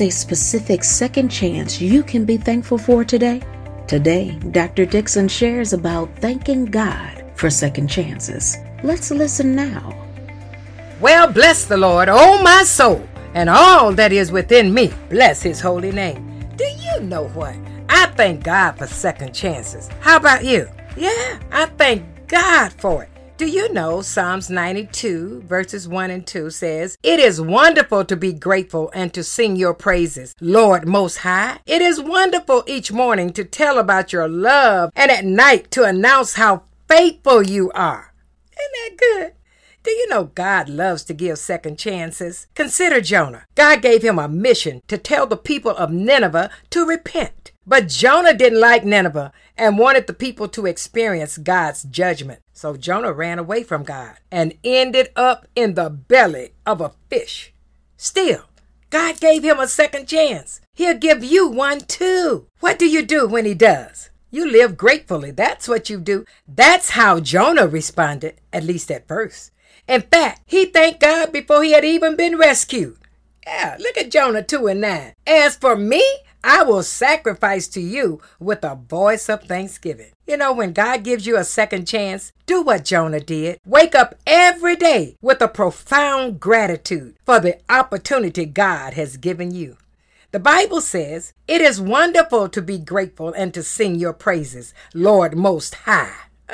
is a specific second chance you can be thankful for today? Today, Dr. Dixon shares about thanking God for second chances. Let's listen now. Well, bless the Lord, oh my soul, and all that is within me. Bless his holy name. Do you know what? I thank God for second chances. How about you? Yeah, I thank God for it. Do you know Psalms 92, verses 1 and 2 says, It is wonderful to be grateful and to sing your praises, Lord Most High. It is wonderful each morning to tell about your love and at night to announce how faithful you are. Isn't that good? Do you know God loves to give second chances? Consider Jonah. God gave him a mission to tell the people of Nineveh to repent. But Jonah didn't like Nineveh and wanted the people to experience God's judgment. So Jonah ran away from God and ended up in the belly of a fish. Still, God gave him a second chance. He'll give you one too. What do you do when he does? You live gratefully. That's what you do. That's how Jonah responded, at least at first. In fact, he thanked God before he had even been rescued. Yeah, look at Jonah 2 and 9. As for me, I will sacrifice to you with a voice of thanksgiving. You know, when God gives you a second chance, do what Jonah did. Wake up every day with a profound gratitude for the opportunity God has given you. The Bible says, It is wonderful to be grateful and to sing your praises, Lord Most High.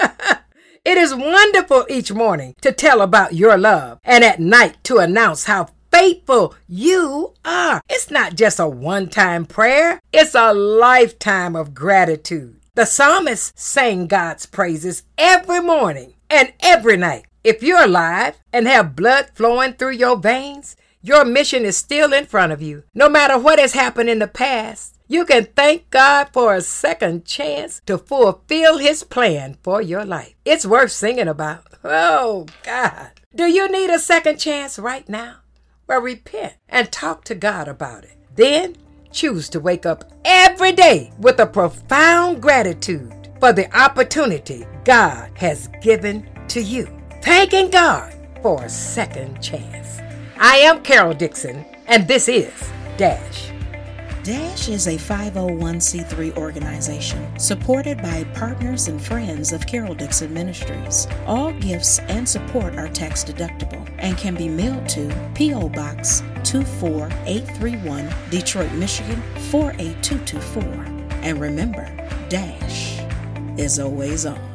it is wonderful each morning to tell about your love and at night to announce how faithful you are. It's not just a one time prayer, it's a lifetime of gratitude. The psalmist sang God's praises every morning and every night. If you're alive and have blood flowing through your veins, your mission is still in front of you. No matter what has happened in the past, you can thank God for a second chance to fulfill His plan for your life. It's worth singing about. Oh, God. Do you need a second chance right now? Well, repent and talk to God about it. Then choose to wake up every day with a profound gratitude for the opportunity God has given to you. Thanking God for a second chance. I am Carol Dixon, and this is Dash. DASH is a 501c3 organization supported by partners and friends of Carol Dixon Ministries. All gifts and support are tax deductible and can be mailed to P.O. Box 24831, Detroit, Michigan 48224. And remember, DASH is always on.